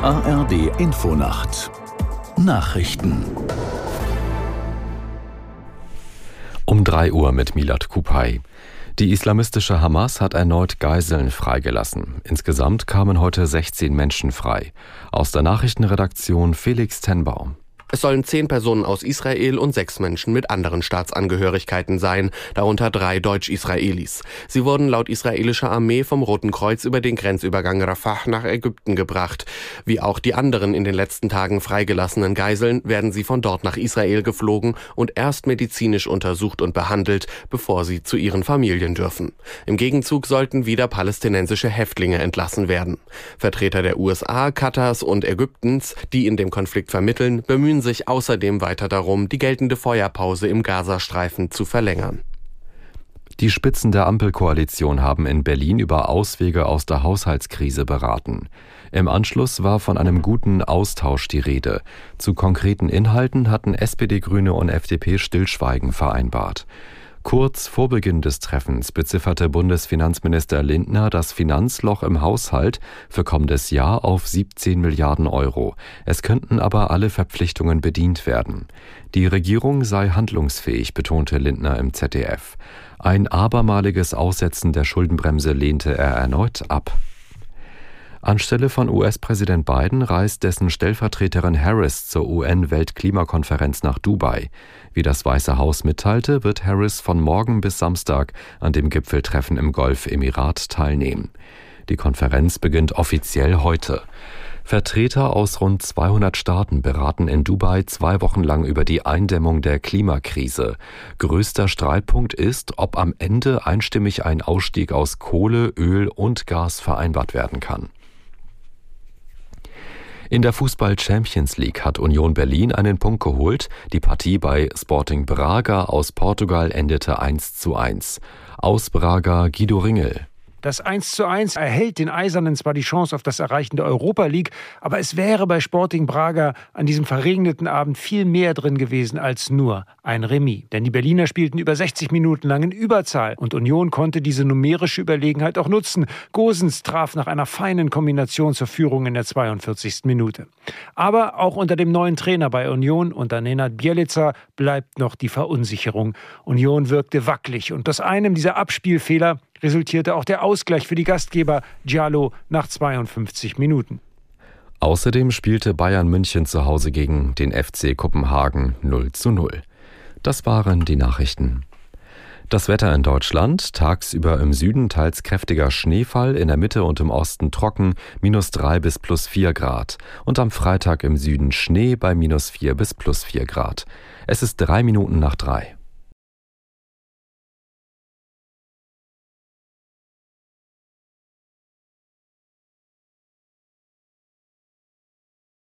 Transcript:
ARD Infonacht Nachrichten Um 3 Uhr mit Milad Kupay. Die islamistische Hamas hat erneut Geiseln freigelassen. Insgesamt kamen heute 16 Menschen frei. Aus der Nachrichtenredaktion Felix Tenbaum. Es sollen zehn Personen aus Israel und sechs Menschen mit anderen Staatsangehörigkeiten sein, darunter drei Deutsch-Israelis. Sie wurden laut israelischer Armee vom Roten Kreuz über den Grenzübergang Rafah nach Ägypten gebracht. Wie auch die anderen in den letzten Tagen freigelassenen Geiseln werden sie von dort nach Israel geflogen und erst medizinisch untersucht und behandelt, bevor sie zu ihren Familien dürfen. Im Gegenzug sollten wieder palästinensische Häftlinge entlassen werden. Vertreter der USA, Katars und Ägyptens, die in dem Konflikt vermitteln, bemühen bemühen sich außerdem weiter darum, die geltende Feuerpause im Gazastreifen zu verlängern. Die Spitzen der Ampelkoalition haben in Berlin über Auswege aus der Haushaltskrise beraten. Im Anschluss war von einem guten Austausch die Rede. Zu konkreten Inhalten hatten SPD, Grüne und FDP Stillschweigen vereinbart. Kurz vor Beginn des Treffens bezifferte Bundesfinanzminister Lindner das Finanzloch im Haushalt für kommendes Jahr auf 17 Milliarden Euro. Es könnten aber alle Verpflichtungen bedient werden. Die Regierung sei handlungsfähig, betonte Lindner im ZDF. Ein abermaliges Aussetzen der Schuldenbremse lehnte er erneut ab. Anstelle von US-Präsident Biden reist dessen Stellvertreterin Harris zur UN-Weltklimakonferenz nach Dubai. Wie das Weiße Haus mitteilte, wird Harris von morgen bis Samstag an dem Gipfeltreffen im Golfemirat teilnehmen. Die Konferenz beginnt offiziell heute. Vertreter aus rund 200 Staaten beraten in Dubai zwei Wochen lang über die Eindämmung der Klimakrise. Größter Streitpunkt ist, ob am Ende einstimmig ein Ausstieg aus Kohle, Öl und Gas vereinbart werden kann. In der Fußball Champions League hat Union Berlin einen Punkt geholt. Die Partie bei Sporting Braga aus Portugal endete 1 zu 1. Aus Braga Guido Ringel. Das 1 zu 1 erhält den Eisernen zwar die Chance auf das Erreichen der Europa League, aber es wäre bei Sporting Braga an diesem verregneten Abend viel mehr drin gewesen als nur ein Remis. Denn die Berliner spielten über 60 Minuten lang in Überzahl und Union konnte diese numerische Überlegenheit auch nutzen. Gosens traf nach einer feinen Kombination zur Führung in der 42. Minute. Aber auch unter dem neuen Trainer bei Union, unter Nenad Bielica, bleibt noch die Verunsicherung. Union wirkte wackelig und aus einem dieser Abspielfehler resultierte auch der Ausgleich für die Gastgeber Giallo nach 52 Minuten. Außerdem spielte Bayern München zu Hause gegen den FC Kopenhagen 0 zu 0. Das waren die Nachrichten. Das Wetter in Deutschland, tagsüber im Süden teils kräftiger Schneefall, in der Mitte und im Osten trocken, minus 3 bis plus 4 Grad. Und am Freitag im Süden Schnee bei minus 4 bis plus 4 Grad. Es ist drei Minuten nach drei.